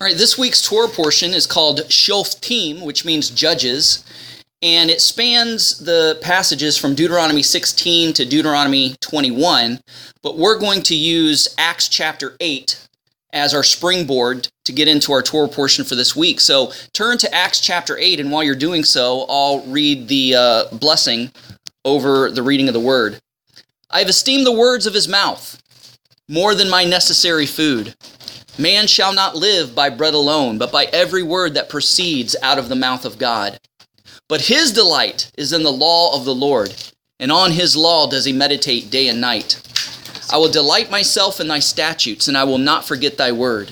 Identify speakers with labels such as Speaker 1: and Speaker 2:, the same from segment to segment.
Speaker 1: All right, this week's Torah portion is called Shoftim, which means judges, and it spans the passages from Deuteronomy 16 to Deuteronomy 21, but we're going to use Acts chapter 8 as our springboard to get into our Torah portion for this week. So turn to Acts chapter 8, and while you're doing so, I'll read the uh, blessing over the reading of the word. I have esteemed the words of his mouth more than my necessary food. Man shall not live by bread alone, but by every word that proceeds out of the mouth of God. But his delight is in the law of the Lord, and on his law does he meditate day and night. I will delight myself in thy statutes, and I will not forget thy word.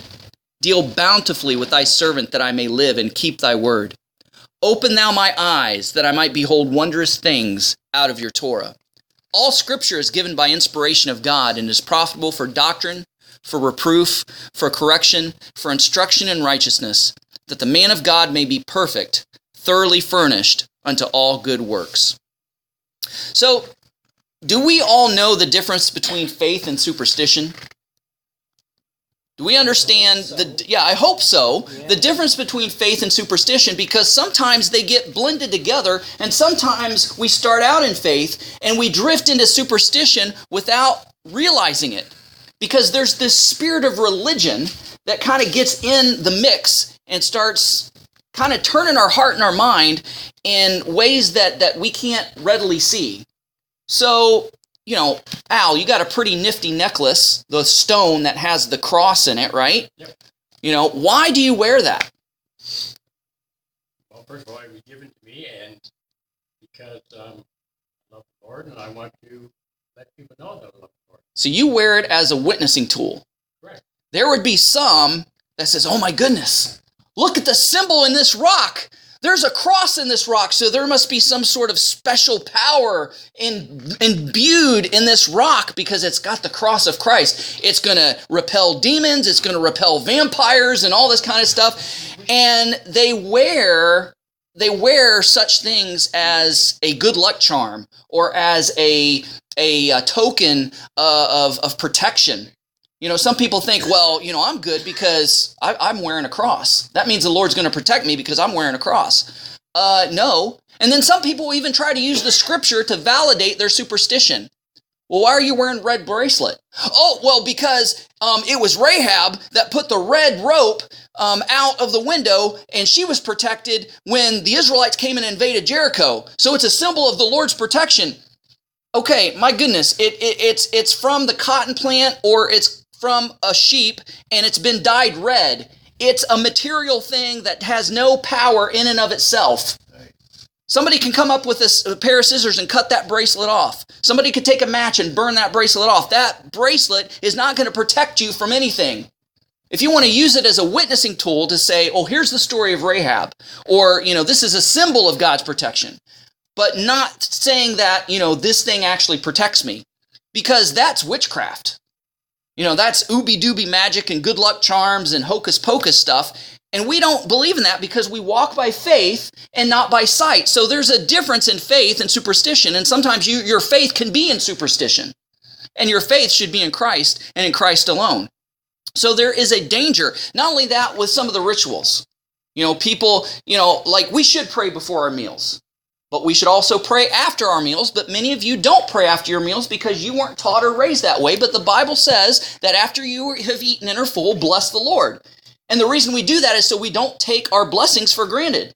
Speaker 1: Deal bountifully with thy servant that I may live and keep thy word. Open thou my eyes that I might behold wondrous things out of your Torah. All scripture is given by inspiration of God and is profitable for doctrine, for reproof, for correction, for instruction in righteousness, that the man of God may be perfect, thoroughly furnished unto all good works. So, do we all know the difference between faith and superstition? Do we understand the yeah, I hope so. The difference between faith and superstition because sometimes they get blended together and sometimes we start out in faith and we drift into superstition without realizing it because there's this spirit of religion that kind of gets in the mix and starts kind of turning our heart and our mind in ways that that we can't readily see. So, you know, Al, you got a pretty nifty necklace, the stone that has the cross in it, right?
Speaker 2: Yep.
Speaker 1: You know, why do you wear that?
Speaker 2: Well, first of all, it was given to me, and because um, I love the Lord, and I want to let people know that I love the Lord.
Speaker 1: So you wear it as a witnessing tool.
Speaker 2: Correct.
Speaker 1: There would be some that says, "Oh my goodness, look at the symbol in this rock. There's a cross in this rock, so there must be some sort of special power in, imbued in this rock because it's got the cross of Christ. It's going to repel demons, it's going to repel vampires and all this kind of stuff. And they wear they wear such things as a good luck charm or as a a, a token uh, of of protection. You know, some people think, well, you know, I'm good because I, I'm wearing a cross. That means the Lord's going to protect me because I'm wearing a cross. Uh, no. And then some people even try to use the scripture to validate their superstition. Well, why are you wearing red bracelet? Oh, well, because um, it was Rahab that put the red rope um, out of the window, and she was protected when the Israelites came and invaded Jericho. So it's a symbol of the Lord's protection. Okay, my goodness, it, it, it's it's from the cotton plant or it's from a sheep and it's been dyed red. It's a material thing that has no power in and of itself. Somebody can come up with a pair of scissors and cut that bracelet off. Somebody could take a match and burn that bracelet off. That bracelet is not going to protect you from anything. If you want to use it as a witnessing tool to say, oh, here's the story of Rahab, or, you know, this is a symbol of God's protection, but not saying that, you know, this thing actually protects me, because that's witchcraft. You know, that's ooby dooby magic and good luck charms and hocus pocus stuff. And we don't believe in that because we walk by faith and not by sight. So there's a difference in faith and superstition. And sometimes you, your faith can be in superstition. And your faith should be in Christ and in Christ alone. So there is a danger. Not only that, with some of the rituals. You know, people, you know, like we should pray before our meals. But we should also pray after our meals. But many of you don't pray after your meals because you weren't taught or raised that way. But the Bible says that after you have eaten and are full, bless the Lord. And the reason we do that is so we don't take our blessings for granted.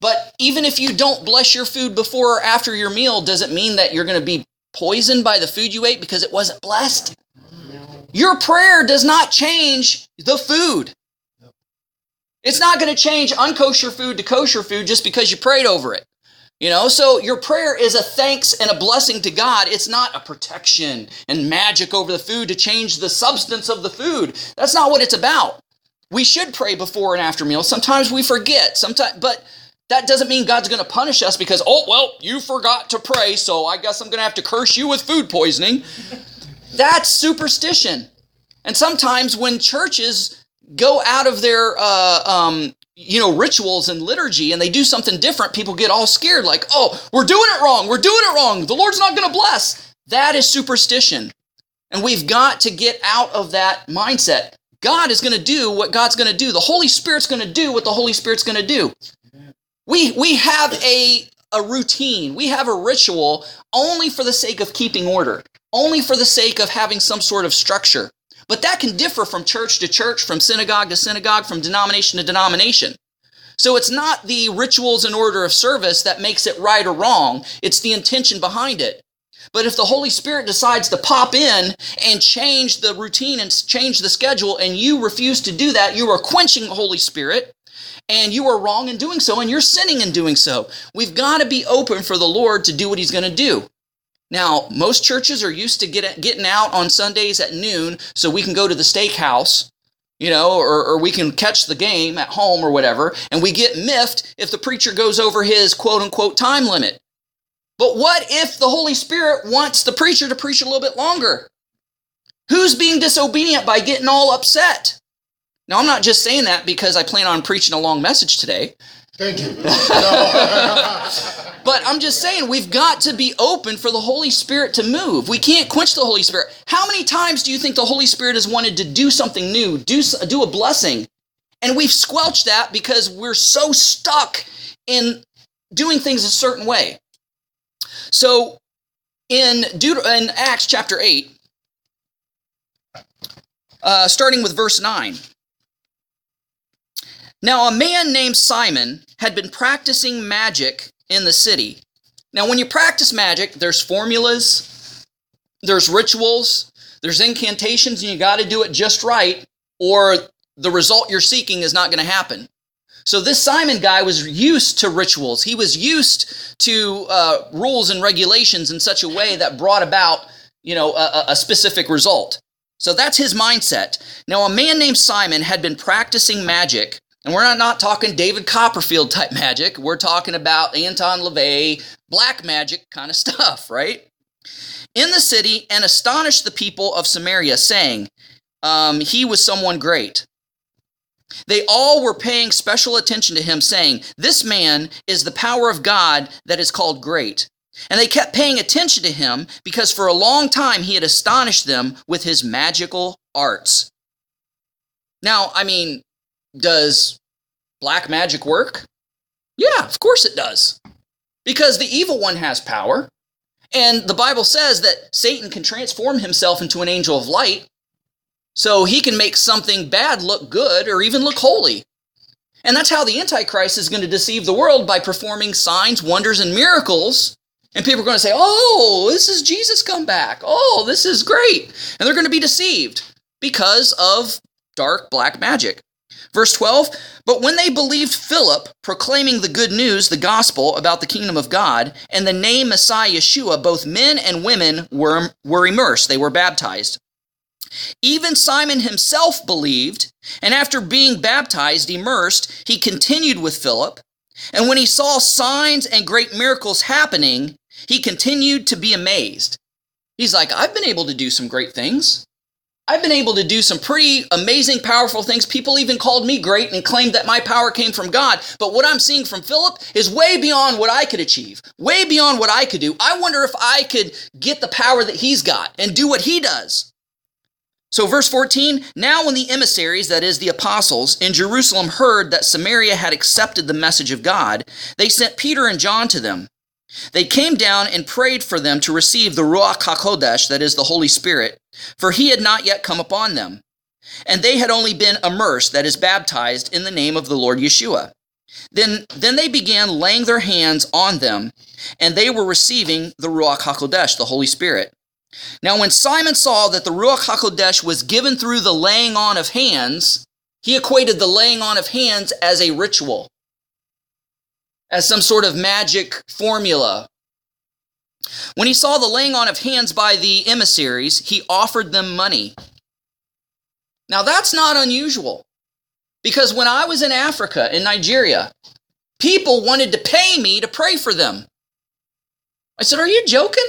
Speaker 1: But even if you don't bless your food before or after your meal, does it mean that you're going to be poisoned by the food you ate because it wasn't blessed? No. Your prayer does not change the food. It's not going to change unkosher food to kosher food just because you prayed over it. You know, so your prayer is a thanks and a blessing to God. It's not a protection and magic over the food to change the substance of the food. That's not what it's about. We should pray before and after meals. Sometimes we forget. Sometimes but that doesn't mean God's going to punish us because, oh, well, you forgot to pray, so I guess I'm going to have to curse you with food poisoning. That's superstition. And sometimes when churches go out of their uh, um, you know, rituals and liturgy and they do something different, people get all scared like, oh, we're doing it wrong. We're doing it wrong. The Lord's not going to bless. That is superstition. And we've got to get out of that mindset. God is going to do what God's going to do. The Holy Spirit's going to do what the Holy Spirit's going to do. We we have a a routine. We have a ritual only for the sake of keeping order, only for the sake of having some sort of structure. But that can differ from church to church, from synagogue to synagogue, from denomination to denomination. So it's not the rituals and order of service that makes it right or wrong, it's the intention behind it. But if the Holy Spirit decides to pop in and change the routine and change the schedule, and you refuse to do that, you are quenching the Holy Spirit, and you are wrong in doing so, and you're sinning in doing so. We've got to be open for the Lord to do what He's going to do. Now, most churches are used to get, getting out on Sundays at noon so we can go to the steakhouse, you know, or, or we can catch the game at home or whatever, and we get miffed if the preacher goes over his quote unquote time limit. But what if the Holy Spirit wants the preacher to preach a little bit longer? Who's being disobedient by getting all upset? Now, I'm not just saying that because I plan on preaching a long message today.
Speaker 3: Thank you.
Speaker 1: But I'm just saying, we've got to be open for the Holy Spirit to move. We can't quench the Holy Spirit. How many times do you think the Holy Spirit has wanted to do something new, do, do a blessing? And we've squelched that because we're so stuck in doing things a certain way. So in, Deut- in Acts chapter 8, uh, starting with verse 9. Now, a man named Simon had been practicing magic in the city. Now, when you practice magic, there's formulas, there's rituals, there's incantations, and you got to do it just right, or the result you're seeking is not going to happen. So, this Simon guy was used to rituals. He was used to uh, rules and regulations in such a way that brought about, you know, a, a specific result. So that's his mindset. Now, a man named Simon had been practicing magic and we're not, not talking David Copperfield type magic. We're talking about Anton LaVey, black magic kind of stuff, right? In the city and astonished the people of Samaria, saying, um, He was someone great. They all were paying special attention to him, saying, This man is the power of God that is called great. And they kept paying attention to him because for a long time he had astonished them with his magical arts. Now, I mean, does black magic work? Yeah, of course it does. Because the evil one has power. And the Bible says that Satan can transform himself into an angel of light. So he can make something bad look good or even look holy. And that's how the Antichrist is going to deceive the world by performing signs, wonders, and miracles. And people are going to say, oh, this is Jesus come back. Oh, this is great. And they're going to be deceived because of dark black magic. Verse 12, but when they believed Philip proclaiming the good news, the gospel about the kingdom of God, and the name Messiah Yeshua, both men and women were, were immersed, they were baptized. Even Simon himself believed, and after being baptized, immersed, he continued with Philip. And when he saw signs and great miracles happening, he continued to be amazed. He's like, I've been able to do some great things. I've been able to do some pretty amazing, powerful things. People even called me great and claimed that my power came from God. But what I'm seeing from Philip is way beyond what I could achieve, way beyond what I could do. I wonder if I could get the power that he's got and do what he does. So, verse 14 Now, when the emissaries, that is, the apostles, in Jerusalem heard that Samaria had accepted the message of God, they sent Peter and John to them. They came down and prayed for them to receive the Ruach HaKodesh, that is, the Holy Spirit, for he had not yet come upon them. And they had only been immersed, that is, baptized, in the name of the Lord Yeshua. Then, then they began laying their hands on them, and they were receiving the Ruach HaKodesh, the Holy Spirit. Now, when Simon saw that the Ruach HaKodesh was given through the laying on of hands, he equated the laying on of hands as a ritual as some sort of magic formula. When he saw the laying on of hands by the emissaries, he offered them money. Now that's not unusual because when I was in Africa, in Nigeria, people wanted to pay me to pray for them. I said, Are you joking?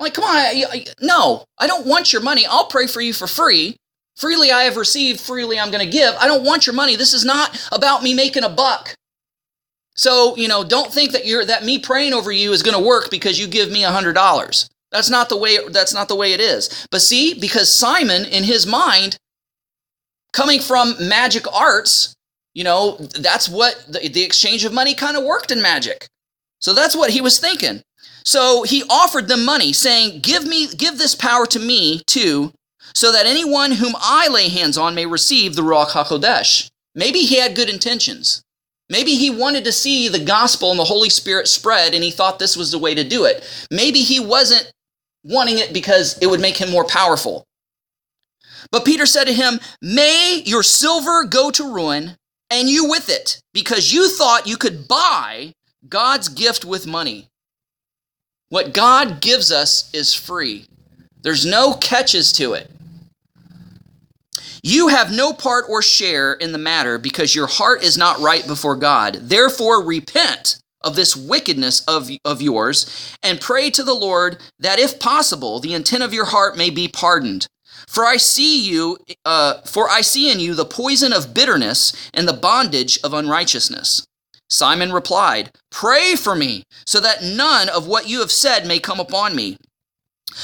Speaker 1: I'm like, come on, I, I, no, I don't want your money. I'll pray for you for free. Freely I have received, freely I'm going to give. I don't want your money. This is not about me making a buck. So, you know, don't think that you're that me praying over you is going to work because you give me a $100. That's not the way that's not the way it is. But see, because Simon in his mind coming from magic arts, you know, that's what the, the exchange of money kind of worked in magic. So that's what he was thinking. So he offered them money, saying, Give me, give this power to me too, so that anyone whom I lay hands on may receive the Ruach HaKodesh. Maybe he had good intentions. Maybe he wanted to see the gospel and the Holy Spirit spread, and he thought this was the way to do it. Maybe he wasn't wanting it because it would make him more powerful. But Peter said to him, May your silver go to ruin, and you with it, because you thought you could buy God's gift with money. What God gives us is free, there's no catches to it. You have no part or share in the matter because your heart is not right before God. Therefore, repent of this wickedness of, of yours and pray to the Lord that, if possible, the intent of your heart may be pardoned. For I see you, uh, for I see in you the poison of bitterness and the bondage of unrighteousness. Simon replied, Pray for me, so that none of what you have said may come upon me.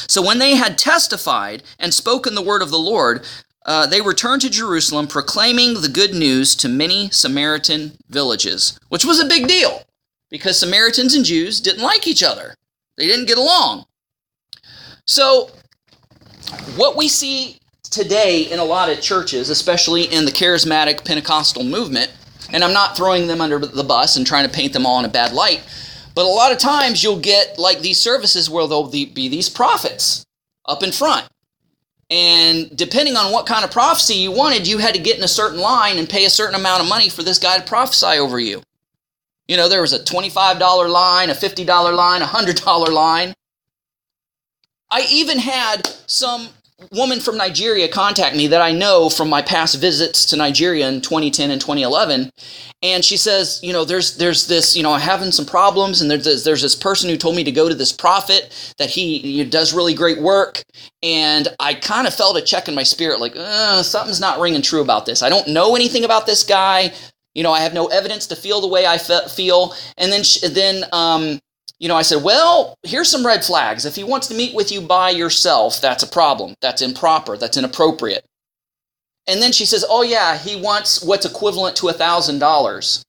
Speaker 1: So when they had testified and spoken the word of the Lord, uh, they returned to Jerusalem, proclaiming the good news to many Samaritan villages, which was a big deal because Samaritans and Jews didn't like each other. They didn't get along. So, what we see today in a lot of churches, especially in the charismatic Pentecostal movement, and I'm not throwing them under the bus and trying to paint them all in a bad light, but a lot of times you'll get like these services where there'll be these prophets up in front. And depending on what kind of prophecy you wanted, you had to get in a certain line and pay a certain amount of money for this guy to prophesy over you. You know, there was a $25 line, a $50 line, a $100 line. I even had some woman from Nigeria contact me that I know from my past visits to Nigeria in 2010 and 2011, and she says, you know, there's there's this, you know, I'm having some problems, and there's this, there's this person who told me to go to this prophet that he, he does really great work, and I kind of felt a check in my spirit, like uh, something's not ringing true about this. I don't know anything about this guy. You know, I have no evidence to feel the way I fe- feel. And then, she, then um, you know, I said, well, here's some red flags. If he wants to meet with you by yourself, that's a problem. That's improper. That's inappropriate. And then she says, oh, yeah, he wants what's equivalent to a $1,000.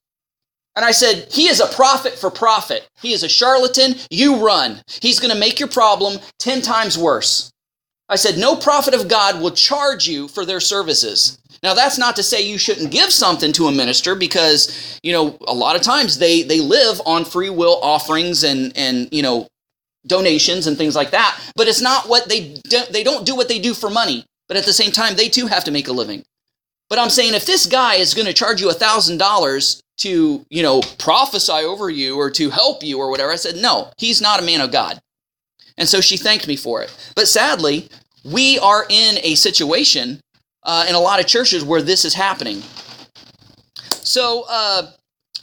Speaker 1: And I said, he is a prophet for profit. He is a charlatan. You run. He's going to make your problem 10 times worse. I said, no prophet of God will charge you for their services. Now that's not to say you shouldn't give something to a minister because, you know, a lot of times they they live on free will offerings and and, you know, donations and things like that, but it's not what they do, they don't do what they do for money, but at the same time they too have to make a living. But I'm saying if this guy is going to charge you a $1000 to, you know, prophesy over you or to help you or whatever, I said, "No, he's not a man of God." And so she thanked me for it. But sadly, we are in a situation uh, in a lot of churches where this is happening. So, uh,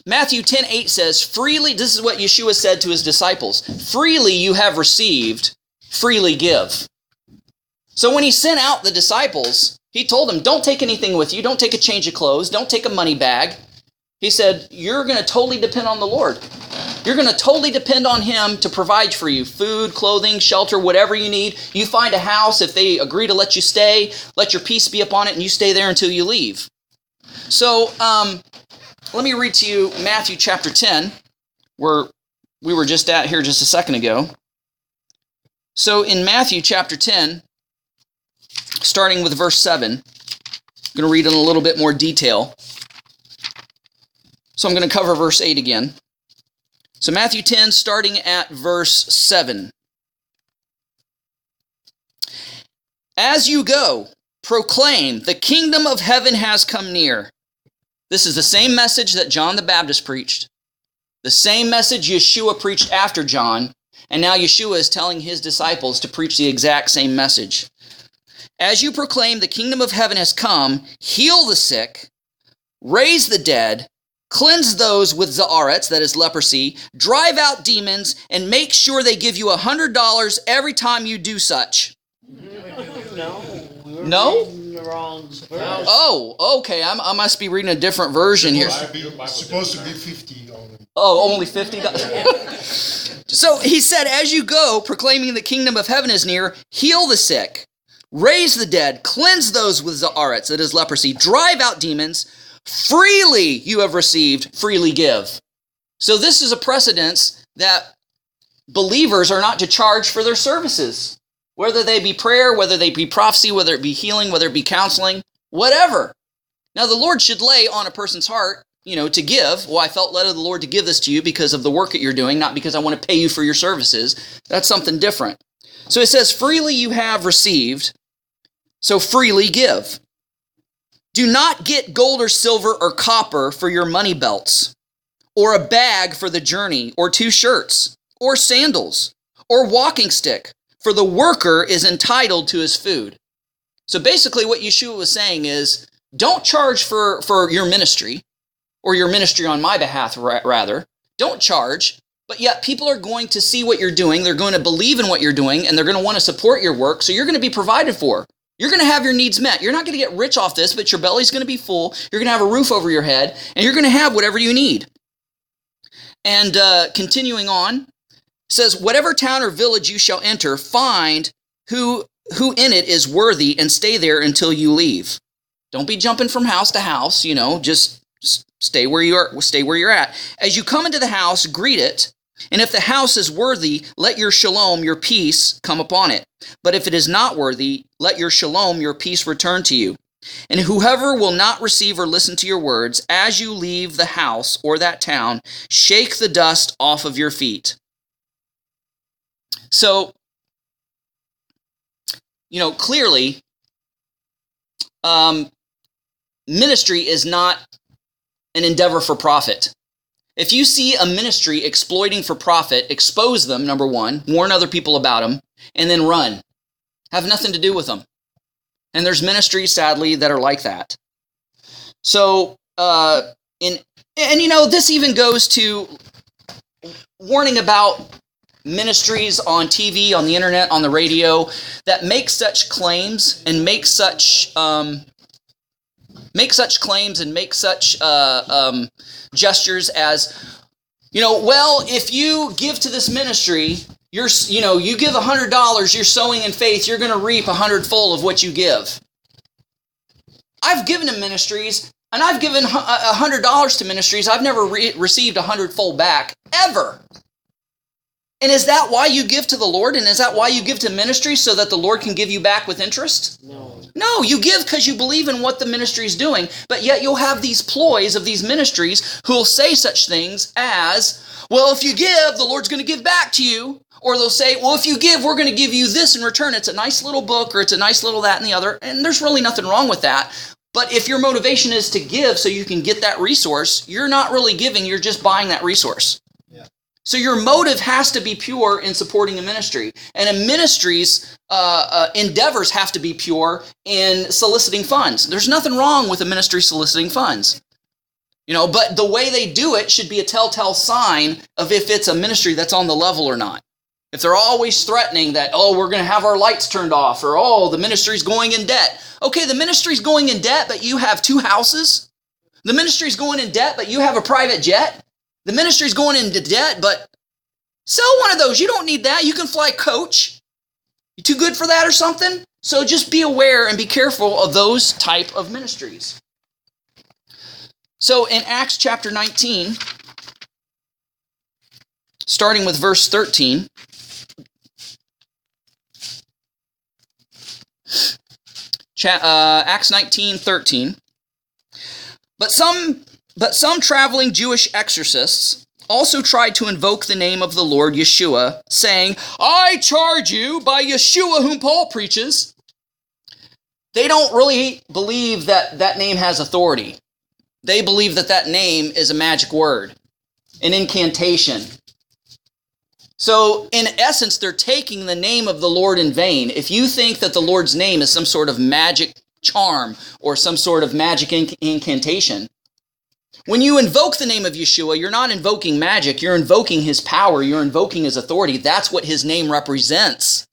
Speaker 1: Matthew 10 8 says, Freely, this is what Yeshua said to his disciples freely you have received, freely give. So, when he sent out the disciples, he told them, Don't take anything with you, don't take a change of clothes, don't take a money bag. He said, You're going to totally depend on the Lord. You're going to totally depend on Him to provide for you food, clothing, shelter, whatever you need. You find a house, if they agree to let you stay, let your peace be upon it, and you stay there until you leave. So, um, let me read to you Matthew chapter 10, where we were just at here just a second ago. So, in Matthew chapter 10, starting with verse 7, I'm going to read in a little bit more detail. So, I'm going to cover verse 8 again. So, Matthew 10, starting at verse 7. As you go, proclaim, the kingdom of heaven has come near. This is the same message that John the Baptist preached, the same message Yeshua preached after John, and now Yeshua is telling his disciples to preach the exact same message. As you proclaim, the kingdom of heaven has come, heal the sick, raise the dead, cleanse those with za'aretz, that is leprosy, drive out demons, and make sure they give you a $100 every time you do such.
Speaker 3: No. we were
Speaker 1: No?
Speaker 3: the wrong.
Speaker 1: Oh, okay. I'm, I must be reading a different version here.
Speaker 4: Supposed to be, it's supposed to be 50 only.
Speaker 1: Oh, only fifty so he said, "As you go, proclaiming the kingdom of heaven is near, heal the sick, raise the dead, cleanse those with Za'aretz, that is leprosy, drive out demons. Freely you have received, freely give. So this is a precedence that believers are not to charge for their services, whether they be prayer, whether they be prophecy, whether it be healing, whether it be counseling, whatever. Now the Lord should lay on a person's heart, you know, to give. Well, I felt led of the Lord to give this to you because of the work that you're doing, not because I want to pay you for your services. That's something different. So it says, freely you have received, so freely give. Do not get gold or silver or copper for your money belts, or a bag for the journey, or two shirts, or sandals, or walking stick, for the worker is entitled to his food. So basically, what Yeshua was saying is don't charge for, for your ministry, or your ministry on my behalf, rather. Don't charge, but yet people are going to see what you're doing. They're going to believe in what you're doing, and they're going to want to support your work. So you're going to be provided for. You're going to have your needs met. You're not going to get rich off this, but your belly's going to be full. You're going to have a roof over your head, and you're going to have whatever you need. And uh, continuing on, says, Whatever town or village you shall enter, find who, who in it is worthy, and stay there until you leave. Don't be jumping from house to house, you know, just stay where you are, stay where you're at. As you come into the house, greet it. And if the house is worthy, let your shalom, your peace, come upon it. But if it is not worthy, let your shalom, your peace, return to you. And whoever will not receive or listen to your words, as you leave the house or that town, shake the dust off of your feet. So, you know, clearly, um, ministry is not an endeavor for profit. If you see a ministry exploiting for profit, expose them, number one, warn other people about them, and then run. Have nothing to do with them. And there's ministries, sadly, that are like that. So, uh, in and you know, this even goes to warning about ministries on TV, on the internet, on the radio that make such claims and make such um, make such claims and make such uh, um, gestures as, you know, well, if you give to this ministry, you're, you know, you give hundred dollars, you're sowing in faith, you're going to reap a hundredfold of what you give. I've given to ministries, and I've given a hundred dollars to ministries. I've never re- received a hundredfold back ever. And is that why you give to the Lord? And is that why you give to ministry so that the Lord can give you back with interest?
Speaker 3: No.
Speaker 1: No, you give because you believe in what the ministry is doing, but yet you'll have these ploys of these ministries who will say such things as, well, if you give, the Lord's going to give back to you. Or they'll say, well, if you give, we're going to give you this in return. It's a nice little book or it's a nice little that and the other. And there's really nothing wrong with that. But if your motivation is to give so you can get that resource, you're not really giving, you're just buying that resource. So your motive has to be pure in supporting a ministry, and a ministry's uh, uh, endeavors have to be pure in soliciting funds. There's nothing wrong with a ministry soliciting funds, you know. But the way they do it should be a telltale sign of if it's a ministry that's on the level or not. If they're always threatening that, oh, we're going to have our lights turned off, or oh, the ministry's going in debt. Okay, the ministry's going in debt, but you have two houses. The ministry's going in debt, but you have a private jet. The ministry's going into debt, but sell one of those. You don't need that. You can fly coach. You too good for that or something? So just be aware and be careful of those type of ministries. So in Acts chapter 19, starting with verse 13, uh, Acts 19, 13. But some but some traveling Jewish exorcists also tried to invoke the name of the Lord Yeshua, saying, I charge you by Yeshua whom Paul preaches. They don't really believe that that name has authority. They believe that that name is a magic word, an incantation. So, in essence, they're taking the name of the Lord in vain. If you think that the Lord's name is some sort of magic charm or some sort of magic incantation, when you invoke the name of Yeshua, you're not invoking magic, you're invoking his power, you're invoking his authority. That's what his name represents.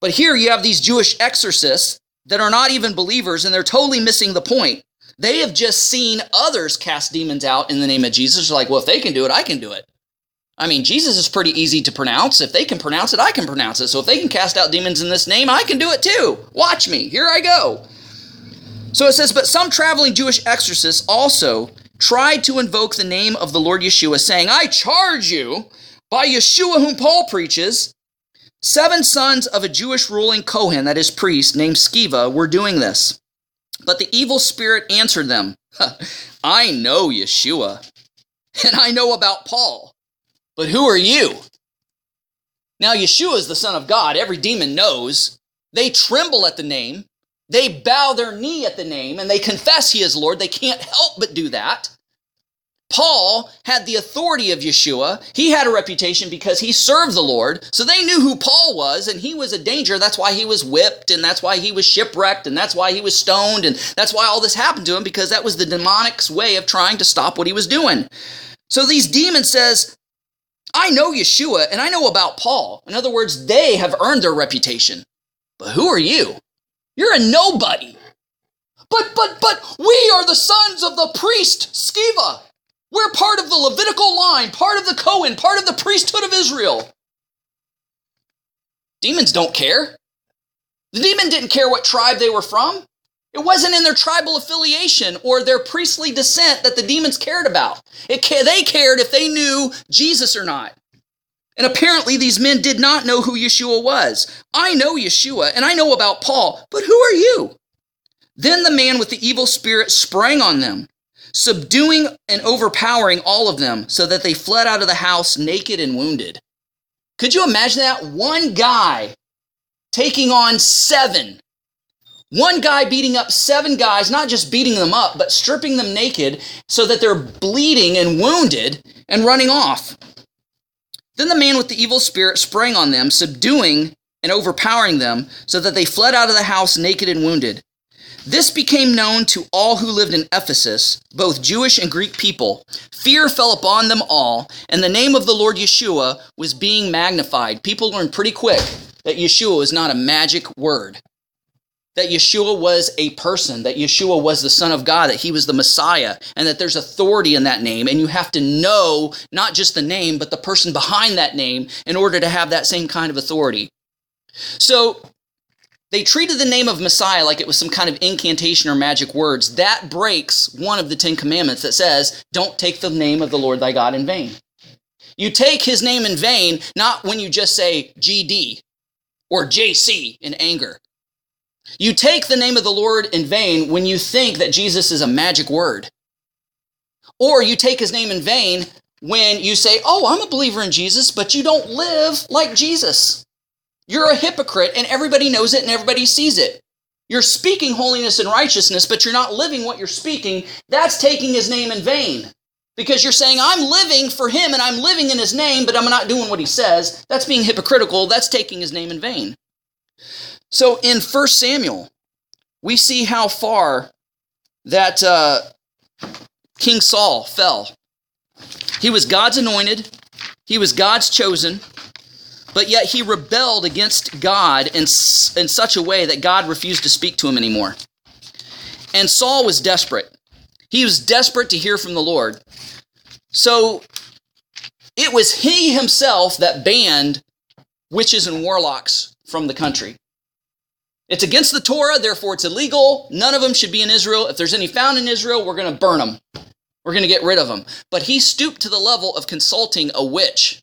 Speaker 1: But here you have these Jewish exorcists that are not even believers and they're totally missing the point. They have just seen others cast demons out in the name of Jesus. They're like, well, if they can do it, I can do it. I mean, Jesus is pretty easy to pronounce. If they can pronounce it, I can pronounce it. So if they can cast out demons in this name, I can do it too. Watch me. Here I go. So it says, But some traveling Jewish exorcists also tried to invoke the name of the Lord Yeshua, saying, I charge you by Yeshua whom Paul preaches. Seven sons of a Jewish ruling Kohen, that is priest, named Sceva, were doing this. But the evil spirit answered them, I know Yeshua, and I know about Paul, but who are you? Now, Yeshua is the Son of God. Every demon knows. They tremble at the name. They bow their knee at the name and they confess he is Lord. They can't help but do that. Paul had the authority of Yeshua. He had a reputation because he served the Lord. So they knew who Paul was, and he was a danger. That's why he was whipped, and that's why he was shipwrecked, and that's why he was stoned, and that's why all this happened to him, because that was the demonic's way of trying to stop what he was doing. So these demons says, I know Yeshua, and I know about Paul. In other words, they have earned their reputation. But who are you? You're a nobody. But, but, but, we are the sons of the priest, Sceva. We're part of the Levitical line, part of the Cohen, part of the priesthood of Israel. Demons don't care. The demon didn't care what tribe they were from. It wasn't in their tribal affiliation or their priestly descent that the demons cared about. It, they cared if they knew Jesus or not. And apparently, these men did not know who Yeshua was. I know Yeshua, and I know about Paul, but who are you? Then the man with the evil spirit sprang on them, subduing and overpowering all of them, so that they fled out of the house naked and wounded. Could you imagine that? One guy taking on seven. One guy beating up seven guys, not just beating them up, but stripping them naked so that they're bleeding and wounded and running off. Then the man with the evil spirit sprang on them, subduing and overpowering them, so that they fled out of the house naked and wounded. This became known to all who lived in Ephesus, both Jewish and Greek people. Fear fell upon them all, and the name of the Lord Yeshua was being magnified. People learned pretty quick that Yeshua was not a magic word, that Yeshua was a person, that Yeshua was the Son of God, that he was the Messiah, and that there's authority in that name. And you have to know not just the name, but the person behind that name in order to have that same kind of authority. So they treated the name of Messiah like it was some kind of incantation or magic words. That breaks one of the Ten Commandments that says, Don't take the name of the Lord thy God in vain. You take his name in vain, not when you just say GD or JC in anger. You take the name of the Lord in vain when you think that Jesus is a magic word. Or you take his name in vain when you say, Oh, I'm a believer in Jesus, but you don't live like Jesus. You're a hypocrite and everybody knows it and everybody sees it. You're speaking holiness and righteousness, but you're not living what you're speaking. That's taking his name in vain. Because you're saying, I'm living for him and I'm living in his name, but I'm not doing what he says. That's being hypocritical. That's taking his name in vain. So in 1 Samuel, we see how far that uh, King Saul fell. He was God's anointed, he was God's chosen, but yet he rebelled against God in, in such a way that God refused to speak to him anymore. And Saul was desperate. He was desperate to hear from the Lord. So it was he himself that banned witches and warlocks from the country. It's against the Torah, therefore it's illegal. None of them should be in Israel. If there's any found in Israel, we're going to burn them. We're going to get rid of them. But he stooped to the level of consulting a witch.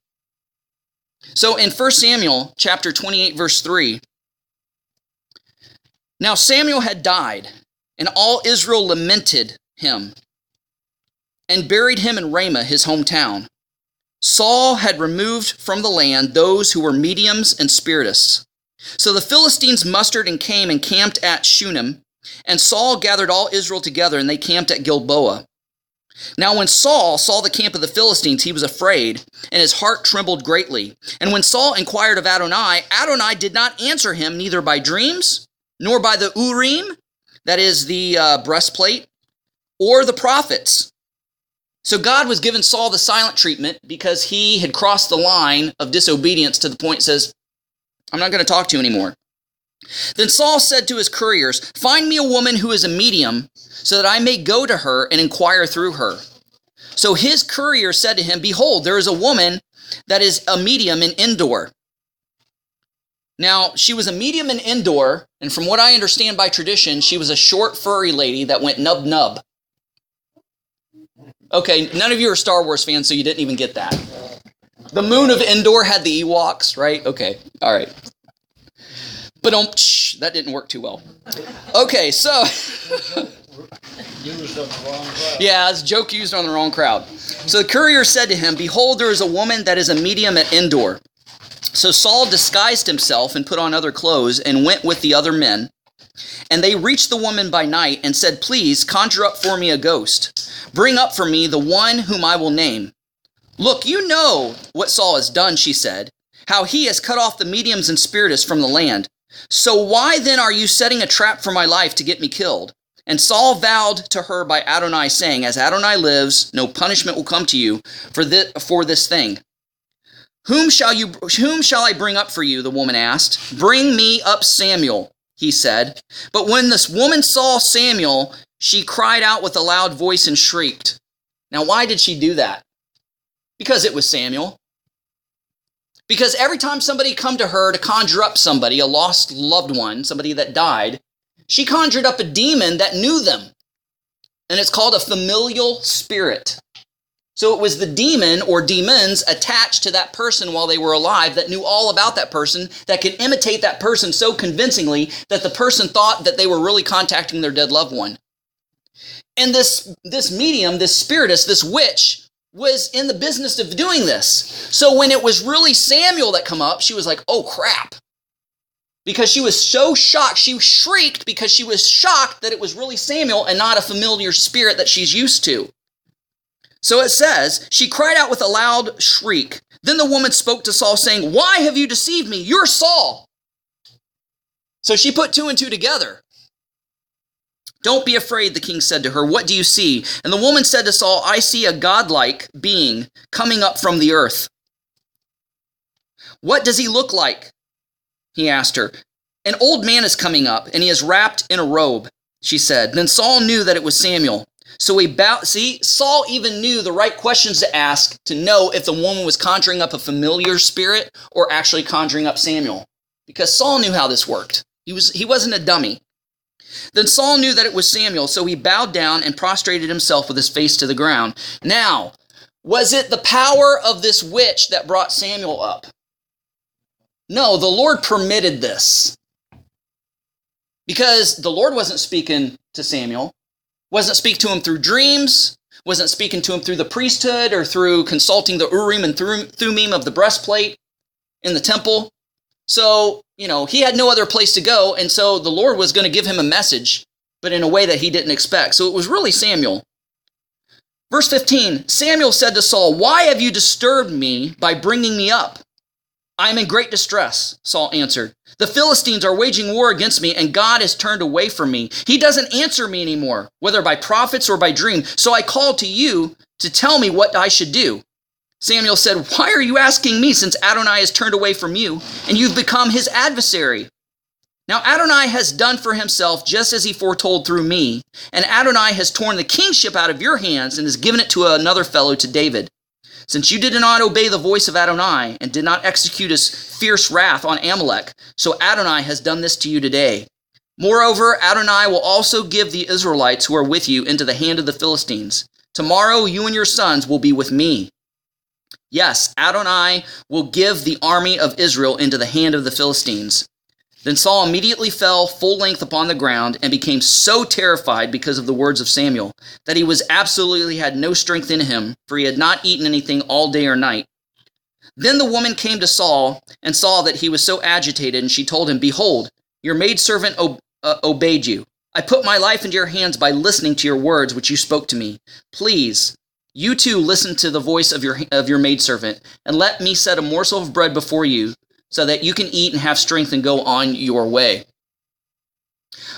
Speaker 1: So in 1 Samuel chapter 28 verse 3, now Samuel had died, and all Israel lamented him and buried him in Ramah, his hometown. Saul had removed from the land those who were mediums and spiritists. So the Philistines mustered and came and camped at Shunem, and Saul gathered all Israel together, and they camped at Gilboa. Now, when Saul saw the camp of the Philistines, he was afraid, and his heart trembled greatly. And when Saul inquired of Adonai, Adonai did not answer him neither by dreams, nor by the Urim, that is the uh, breastplate, or the prophets. So God was giving Saul the silent treatment because he had crossed the line of disobedience to the point says, I'm not going to talk to you anymore. Then Saul said to his couriers, Find me a woman who is a medium, so that I may go to her and inquire through her. So his courier said to him, Behold, there is a woman that is a medium in Endor. Now, she was a medium in Endor, and from what I understand by tradition, she was a short, furry lady that went nub nub. Okay, none of you are Star Wars fans, so you didn't even get that. The moon of Endor had the Ewoks, right? Okay, all right. But um, that didn't work too well. Okay, so yeah, it's joke used on the wrong crowd. So the courier said to him, Behold, there is a woman that is a medium at Endor. So Saul disguised himself and put on other clothes and went with the other men. And they reached the woman by night and said, Please conjure up for me a ghost. Bring up for me the one whom I will name. Look, you know what Saul has done, she said, how he has cut off the mediums and spiritists from the land. So why then are you setting a trap for my life to get me killed? And Saul vowed to her by Adonai, saying, As Adonai lives, no punishment will come to you for this, for this thing. Whom shall you whom shall I bring up for you? The woman asked. Bring me up Samuel, he said. But when this woman saw Samuel, she cried out with a loud voice and shrieked. Now, why did she do that? Because it was Samuel. Because every time somebody come to her to conjure up somebody, a lost loved one, somebody that died, she conjured up a demon that knew them. And it's called a familial spirit. So it was the demon or demons attached to that person while they were alive that knew all about that person, that could imitate that person so convincingly that the person thought that they were really contacting their dead loved one. And this, this medium, this spiritist, this witch, was in the business of doing this. So when it was really Samuel that come up, she was like, oh crap. Because she was so shocked, she shrieked because she was shocked that it was really Samuel and not a familiar spirit that she's used to. So it says, she cried out with a loud shriek. Then the woman spoke to Saul, saying, Why have you deceived me? You're Saul. So she put two and two together. Don't be afraid, the king said to her. What do you see? And the woman said to Saul, I see a godlike being coming up from the earth. What does he look like? He asked her. An old man is coming up, and he is wrapped in a robe, she said. Then Saul knew that it was Samuel. So he bowed. See, Saul even knew the right questions to ask to know if the woman was conjuring up a familiar spirit or actually conjuring up Samuel. Because Saul knew how this worked. He, was, he wasn't a dummy. Then Saul knew that it was Samuel, so he bowed down and prostrated himself with his face to the ground. Now, was it the power of this witch that brought Samuel up? No, the Lord permitted this. Because the Lord wasn't speaking to Samuel, wasn't speaking to him through dreams, wasn't speaking to him through the priesthood or through consulting the Urim and Thummim of the breastplate in the temple. So, you know, he had no other place to go, and so the Lord was going to give him a message, but in a way that he didn't expect. So it was really Samuel. Verse 15 Samuel said to Saul, Why have you disturbed me by bringing me up? I am in great distress, Saul answered. The Philistines are waging war against me, and God has turned away from me. He doesn't answer me anymore, whether by prophets or by dream. So I called to you to tell me what I should do. Samuel said, Why are you asking me since Adonai has turned away from you, and you've become his adversary? Now Adonai has done for himself just as he foretold through me, and Adonai has torn the kingship out of your hands and has given it to another fellow, to David. Since you did not obey the voice of Adonai and did not execute his fierce wrath on Amalek, so Adonai has done this to you today. Moreover, Adonai will also give the Israelites who are with you into the hand of the Philistines. Tomorrow you and your sons will be with me. Yes, Adonai will give the army of Israel into the hand of the Philistines. Then Saul immediately fell full length upon the ground and became so terrified because of the words of Samuel that he was absolutely had no strength in him, for he had not eaten anything all day or night. Then the woman came to Saul and saw that he was so agitated, and she told him, Behold, your maidservant ob- uh, obeyed you. I put my life into your hands by listening to your words which you spoke to me. Please, you too listen to the voice of your of your maidservant, and let me set a morsel of bread before you so that you can eat and have strength and go on your way.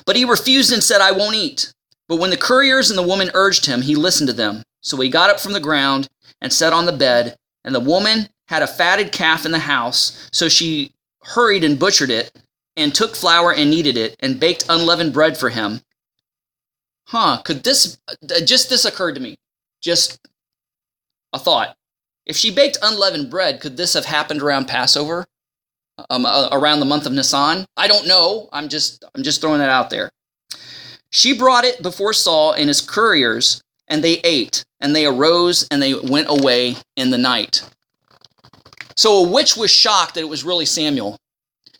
Speaker 1: But he refused and said, I won't eat. But when the couriers and the woman urged him, he listened to them. So he got up from the ground and sat on the bed, and the woman had a fatted calf in the house, so she hurried and butchered it, and took flour and kneaded it, and baked unleavened bread for him. Huh, could this, uh, just this occurred to me. Just a thought. If she baked unleavened bread, could this have happened around Passover? Um, uh, around the month of Nisan? I don't know. I'm just I'm just throwing that out there. She brought it before Saul and his couriers, and they ate, and they arose and they went away in the night. So a witch was shocked that it was really Samuel.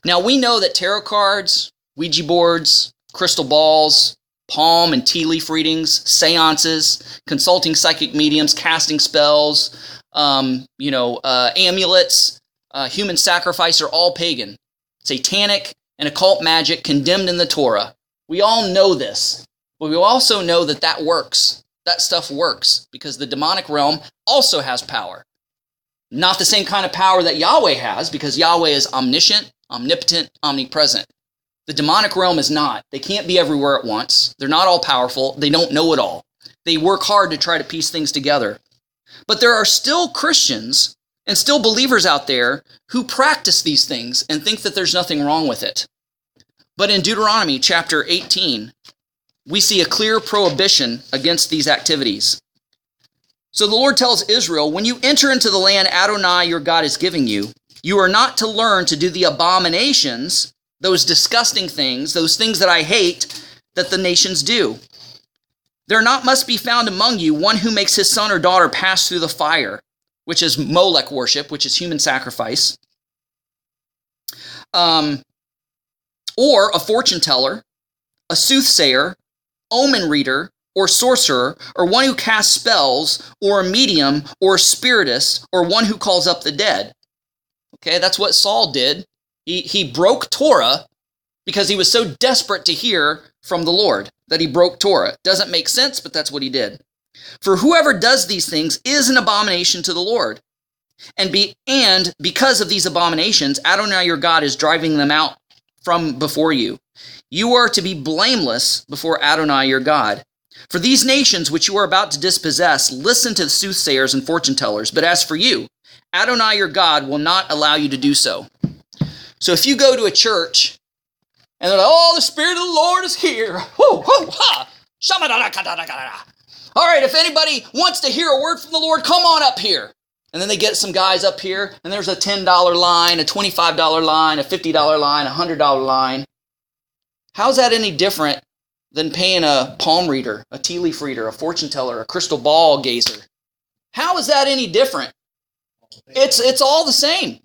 Speaker 1: Now we know that tarot cards, Ouija boards, crystal balls, palm and tea leaf readings, seances, consulting psychic mediums, casting spells, um, you know, uh, amulets, uh, human sacrifice are all pagan, satanic, and occult magic condemned in the Torah. We all know this, but we also know that that works. That stuff works because the demonic realm also has power. Not the same kind of power that Yahweh has because Yahweh is omniscient, omnipotent, omnipresent. The demonic realm is not. They can't be everywhere at once. They're not all powerful. They don't know it all. They work hard to try to piece things together. But there are still Christians and still believers out there who practice these things and think that there's nothing wrong with it. But in Deuteronomy chapter 18, we see a clear prohibition against these activities. So the Lord tells Israel, when you enter into the land Adonai your God is giving you, you are not to learn to do the abominations, those disgusting things, those things that I hate that the nations do. There not must be found among you one who makes his son or daughter pass through the fire, which is Molech worship, which is human sacrifice, um, or a fortune teller, a soothsayer, omen reader, or sorcerer, or one who casts spells, or a medium, or a spiritist, or one who calls up the dead. Okay, that's what Saul did. He, he broke Torah because he was so desperate to hear from the Lord that he broke Torah. Doesn't make sense, but that's what he did. For whoever does these things is an abomination to the Lord. And be and because of these abominations, Adonai your God is driving them out from before you. You are to be blameless before Adonai your God. For these nations which you are about to dispossess, listen to the soothsayers and fortune tellers. But as for you, Adonai your God will not allow you to do so. So if you go to a church and they're like, oh, the Spirit of the Lord is here. Ha. All right, if anybody wants to hear a word from the Lord, come on up here. And then they get some guys up here, and there's a $10 line, a $25 line, a $50 line, a $100 line. How's that any different than paying a palm reader, a tea leaf reader, a fortune teller, a crystal ball gazer? How is that any different? It's it's all the same.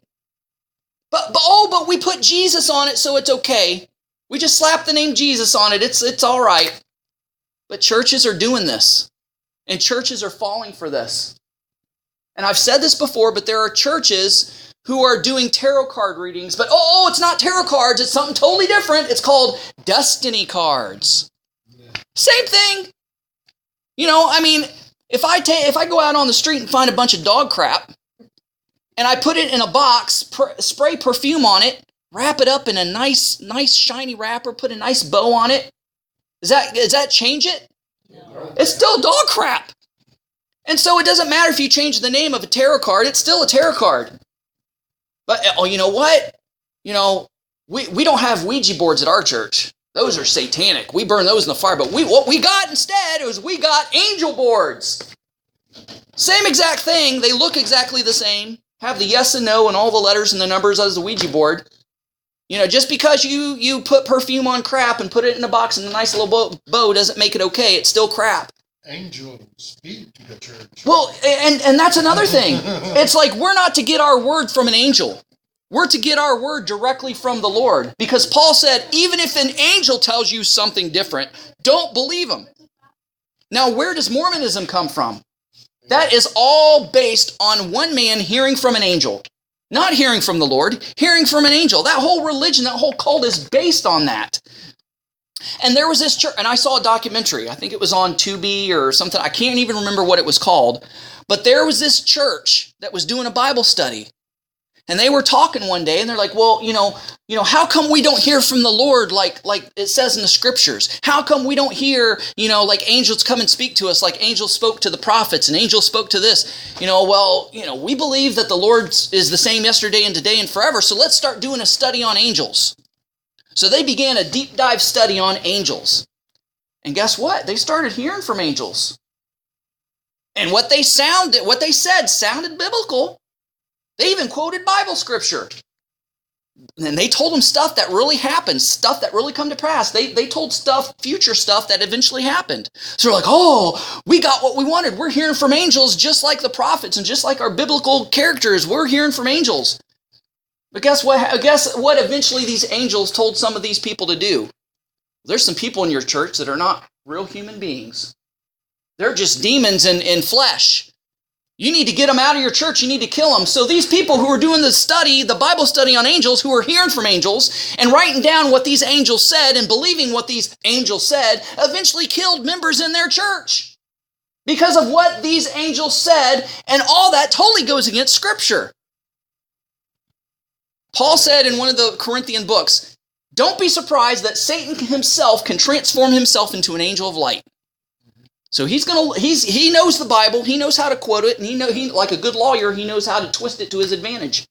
Speaker 1: But, but oh, but we put Jesus on it, so it's okay. We just slap the name Jesus on it. It's it's all right. But churches are doing this. And churches are falling for this. And I've said this before, but there are churches who are doing tarot card readings, but oh, oh it's not tarot cards, it's something totally different. It's called destiny cards. Same thing. You know, I mean, if I take if I go out on the street and find a bunch of dog crap and I put it in a box, pr- spray perfume on it, wrap it up in a nice nice shiny wrapper, put a nice bow on it, does that does that change it? No. It's still dog crap. And so it doesn't matter if you change the name of a tarot card, it's still a tarot card. But oh, you know what? You know, we, we don't have Ouija boards at our church. Those are satanic. We burn those in the fire. But we what we got instead was we got angel boards. Same exact thing. They look exactly the same. Have the yes and no and all the letters and the numbers as the Ouija board. You know, just because you you put perfume on crap and put it in a box in a nice little bow, bow doesn't make it okay. It's still crap.
Speaker 4: Angels speak to the church.
Speaker 1: Well, and and that's another thing. it's like we're not to get our word from an angel. We're to get our word directly from the Lord because Paul said even if an angel tells you something different, don't believe him. Now, where does Mormonism come from? That is all based on one man hearing from an angel. Not hearing from the Lord, hearing from an angel. That whole religion, that whole cult is based on that. And there was this church, and I saw a documentary. I think it was on Tubi or something. I can't even remember what it was called. But there was this church that was doing a Bible study. And they were talking one day and they're like, "Well, you know, you know, how come we don't hear from the Lord like like it says in the scriptures? How come we don't hear, you know, like angels come and speak to us like angels spoke to the prophets and angels spoke to this? You know, well, you know, we believe that the Lord is the same yesterday and today and forever. So let's start doing a study on angels." So they began a deep dive study on angels. And guess what? They started hearing from angels. And what they sounded, what they said sounded biblical. They even quoted Bible scripture. And they told them stuff that really happened, stuff that really come to pass. They, they told stuff, future stuff that eventually happened. So they're like, oh, we got what we wanted. We're hearing from angels just like the prophets and just like our biblical characters. We're hearing from angels. But guess what? Guess what eventually these angels told some of these people to do? There's some people in your church that are not real human beings. They're just demons in, in flesh. You need to get them out of your church. You need to kill them. So these people who are doing the study, the Bible study on angels, who are hearing from angels and writing down what these angels said and believing what these angels said, eventually killed members in their church because of what these angels said. And all that totally goes against Scripture. Paul said in one of the Corinthian books, don't be surprised that Satan himself can transform himself into an angel of light. So he's gonna he's he knows the Bible, he knows how to quote it, and he know he like a good lawyer, he knows how to twist it to his advantage.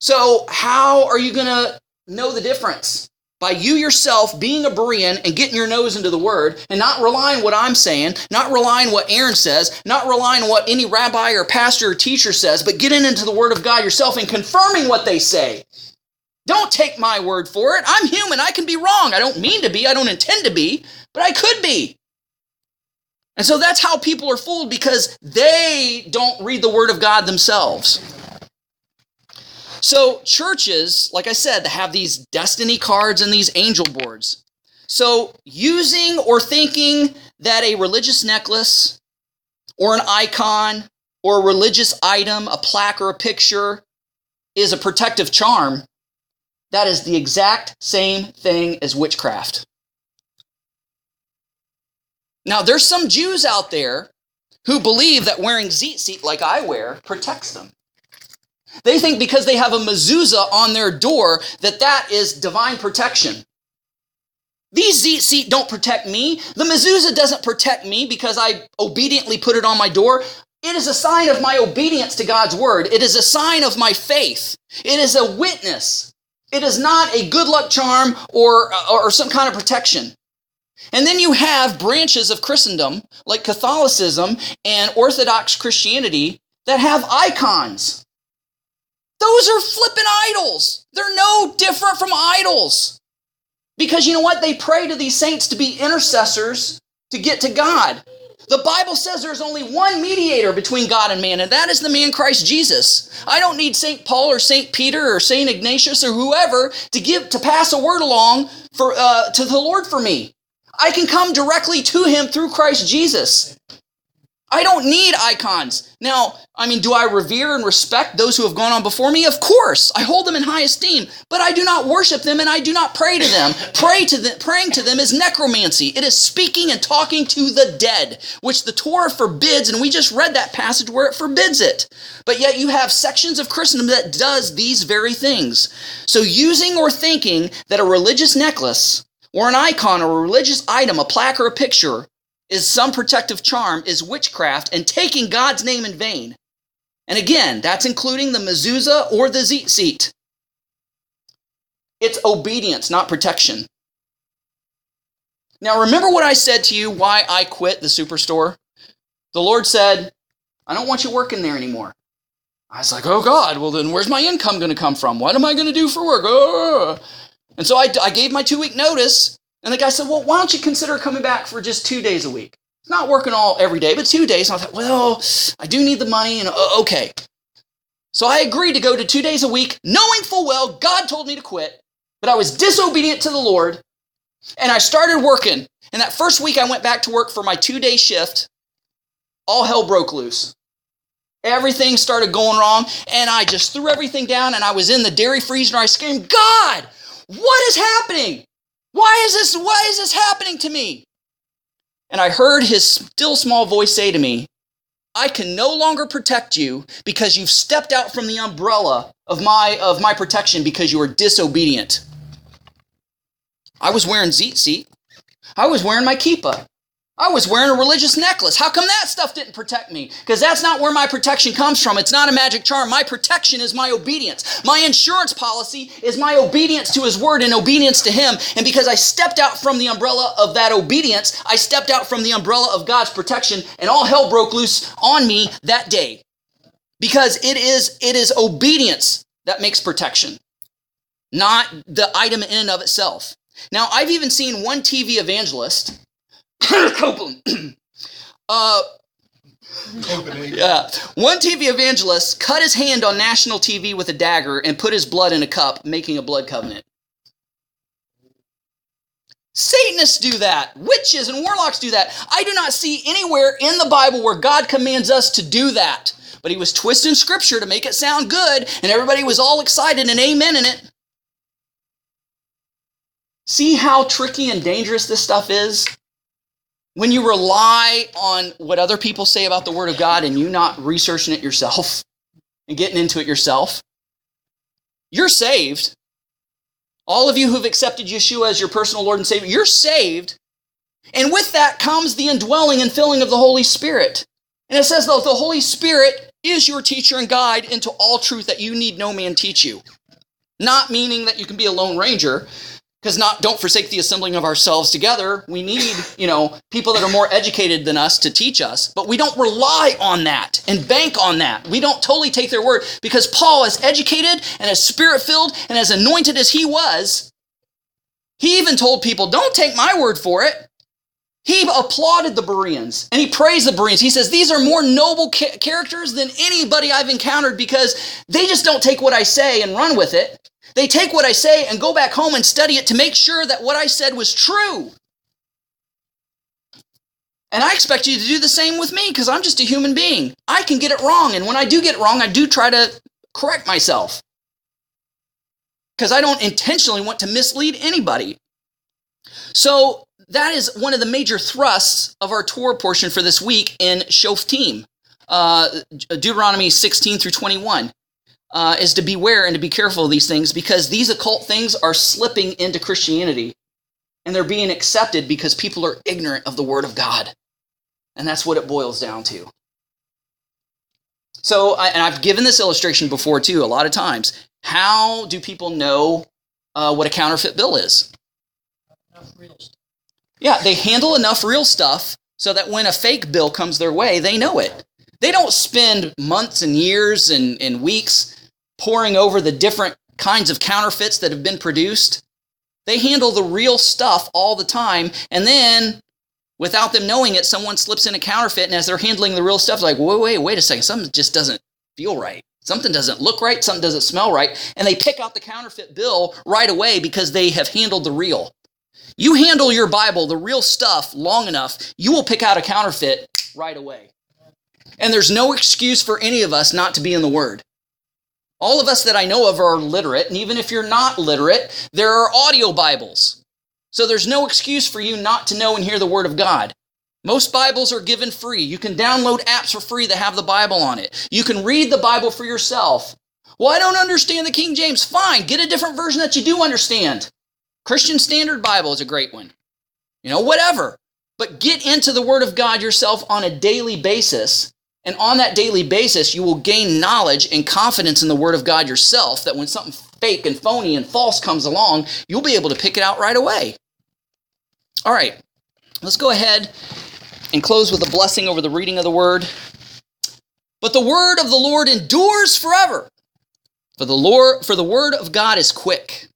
Speaker 1: So how are you gonna know the difference? By you yourself being a Berean and getting your nose into the word and not relying what I'm saying, not relying what Aaron says, not relying on what any rabbi or pastor or teacher says, but getting into the word of God yourself and confirming what they say. Don't take my word for it. I'm human. I can be wrong. I don't mean to be. I don't intend to be, but I could be. And so that's how people are fooled because they don't read the Word of God themselves. So, churches, like I said, have these destiny cards and these angel boards. So, using or thinking that a religious necklace or an icon or a religious item, a plaque or a picture, is a protective charm, that is the exact same thing as witchcraft. Now, there's some Jews out there who believe that wearing tzitzit like I wear protects them. They think because they have a mezuzah on their door that that is divine protection. These tzitzit don't protect me. The mezuzah doesn't protect me because I obediently put it on my door. It is a sign of my obedience to God's word. It is a sign of my faith. It is a witness. It is not a good luck charm or, or some kind of protection. And then you have branches of Christendom, like Catholicism and Orthodox Christianity, that have icons. Those are flippin' idols. They're no different from idols. Because you know what? They pray to these saints to be intercessors to get to God. The Bible says there's only one mediator between God and man, and that is the man Christ Jesus. I don't need St. Paul or St. Peter or St. Ignatius or whoever to give to pass a word along for uh, to the Lord for me. I can come directly to him through Christ Jesus. I don't need icons. Now, I mean, do I revere and respect those who have gone on before me? Of course. I hold them in high esteem, but I do not worship them and I do not pray to them. Pray to them praying to them is necromancy. It is speaking and talking to the dead, which the Torah forbids, and we just read that passage where it forbids it. But yet you have sections of Christendom that does these very things. So using or thinking that a religious necklace or an icon or a religious item, a plaque or a picture, is some protective charm, is witchcraft and taking God's name in vain. And again, that's including the mezuzah or the zit tzitzit. It's obedience, not protection. Now, remember what I said to you why I quit the superstore? The Lord said, I don't want you working there anymore. I was like, oh God, well then where's my income going to come from? What am I going to do for work? Oh. And so I, I gave my two week notice, and the guy said, Well, why don't you consider coming back for just two days a week? It's not working all every day, but two days. And I thought, Well, I do need the money, and uh, okay. So I agreed to go to two days a week, knowing full well God told me to quit, but I was disobedient to the Lord, and I started working. And that first week I went back to work for my two day shift. All hell broke loose. Everything started going wrong, and I just threw everything down, and I was in the dairy freezer, and I screamed, God, what is happening? Why is this why is this happening to me? And I heard his still small voice say to me, I can no longer protect you because you've stepped out from the umbrella of my of my protection because you are disobedient. I was wearing tzitzit. I was wearing my kippah. I was wearing a religious necklace. How come that stuff didn't protect me? Because that's not where my protection comes from. It's not a magic charm. My protection is my obedience. My insurance policy is my obedience to His word and obedience to Him. And because I stepped out from the umbrella of that obedience, I stepped out from the umbrella of God's protection, and all hell broke loose on me that day. Because it is, it is obedience that makes protection, not the item in and of itself. Now, I've even seen one TV evangelist Copeland. uh, yeah. One TV evangelist cut his hand on national TV with a dagger and put his blood in a cup, making a blood covenant. Satanists do that. Witches and warlocks do that. I do not see anywhere in the Bible where God commands us to do that. But he was twisting scripture to make it sound good, and everybody was all excited and amen in it. See how tricky and dangerous this stuff is? When you rely on what other people say about the Word of God and you not researching it yourself and getting into it yourself, you're saved. All of you who've accepted Yeshua as your personal Lord and Savior, you're saved. And with that comes the indwelling and filling of the Holy Spirit. And it says that the Holy Spirit is your teacher and guide into all truth that you need no man teach you. Not meaning that you can be a lone ranger, because not don't forsake the assembling of ourselves together. We need you know people that are more educated than us to teach us but we don't rely on that and bank on that. We don't totally take their word because paul as educated and as spirit filled and as anointed as he was he even told people don't take my word for it. He applauded the bereans and he praised the bereans. He says these are more noble ca- characters than anybody i've encountered because they just don't take what i say and run with it they take what I say and go back home and study it to make sure that what I said was true. And I expect you to do the same with me because I'm just a human being. I can get it wrong. And when I do get it wrong, I do try to correct myself because I don't intentionally want to mislead anybody. So that is one of the major thrusts of our Torah portion for this week in Shoftim, uh, Deuteronomy 16 through 21 uh, is to beware and to be careful of these things because these occult things are slipping into Christianity and they're being accepted because people are ignorant of the Word of God. And that's what it boils down to. So, and I've given this illustration before too, a lot of times. How do people know uh, what a counterfeit bill is? Yeah, they handle enough real stuff so that when a fake bill comes their way, they know it. They don't spend months and years and, and weeks poring over the different kinds of counterfeits that have been produced. They handle the real stuff all the time, and then without them knowing it, someone slips in a counterfeit, and as they're handling the real stuff, like, wait, wait, wait a second, something just doesn't feel right. Something doesn't look right, something doesn't smell right, and they pick out the counterfeit bill right away because they have handled the real. You handle your Bible, the real stuff, long enough, you will pick out a counterfeit right away. And there's no excuse for any of us not to be in the Word. All of us that I know of are literate, and even if you're not literate, there are audio Bibles. So there's no excuse for you not to know and hear the Word of God. Most Bibles are given free. You can download apps for free that have the Bible on it. You can read the Bible for yourself. Well, I don't understand the King James. Fine, get a different version that you do understand. Christian Standard Bible is a great one. You know, whatever. But get into the Word of God yourself on a daily basis and on that daily basis, you will gain knowledge and confidence in the Word of God yourself that when something fake and phony and false comes along, you'll be able to pick it out right away. All right, let's go ahead and close with a blessing over the reading of the Word. But the Word of the Lord endures forever. For the Lord, for the Word of God is quick,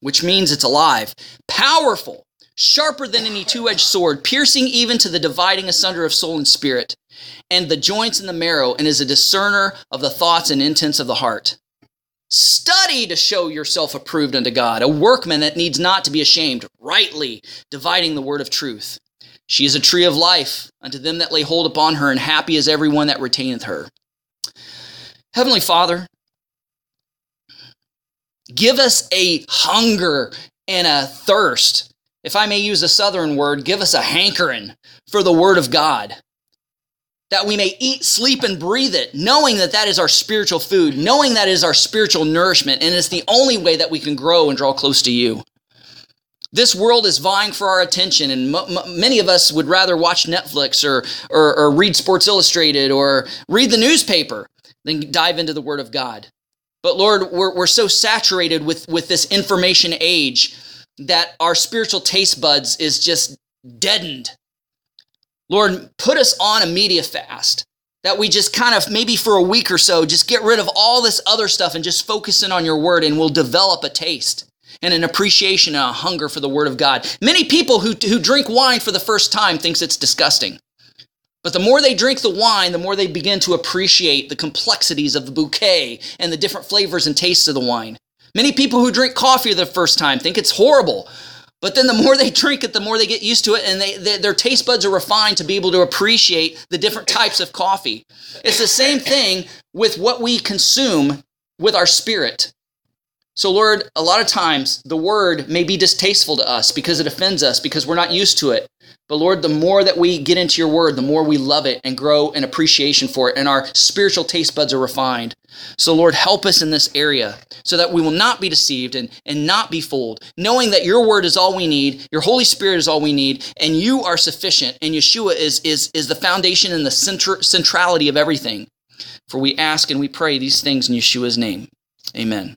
Speaker 1: which means it's alive, powerful, sharper than any two edged sword, piercing even to the dividing asunder of soul and spirit and the joints and the marrow, and is a discerner of the thoughts and intents of the heart. Study to show yourself approved unto God, a workman that needs not to be ashamed, rightly dividing the word of truth. She is a tree of life unto them that lay hold upon her, and happy is every one that retaineth her. Heavenly Father, give us a hunger and a thirst. If I may use a southern word, give us a hankering for the word of God that we may eat, sleep, and breathe it, knowing that that is our spiritual food, knowing that is our spiritual nourishment, and it's the only way that we can grow and draw close to you. This world is vying for our attention, and m- m- many of us would rather watch Netflix or, or, or read Sports Illustrated or read the newspaper than dive into the Word of God. But Lord, we're, we're so saturated with, with this information age that our spiritual taste buds is just deadened. Lord, put us on a media fast that we just kind of maybe for a week or so just get rid of all this other stuff and just focus in on your word and we'll develop a taste and an appreciation and a hunger for the word of God. Many people who, who drink wine for the first time thinks it's disgusting. But the more they drink the wine, the more they begin to appreciate the complexities of the bouquet and the different flavors and tastes of the wine. Many people who drink coffee the first time think it's horrible. But then the more they drink it, the more they get used to it, and they, they, their taste buds are refined to be able to appreciate the different types of coffee. It's the same thing with what we consume with our spirit. So, Lord, a lot of times the word may be distasteful to us because it offends us, because we're not used to it. But Lord, the more that we get into your word, the more we love it and grow an appreciation for it, and our spiritual taste buds are refined. So, Lord, help us in this area so that we will not be deceived and, and not be fooled, knowing that your word is all we need, your Holy Spirit is all we need, and you are sufficient, and Yeshua is, is, is the foundation and the center, centrality of everything. For we ask and we pray these things in Yeshua's name. Amen.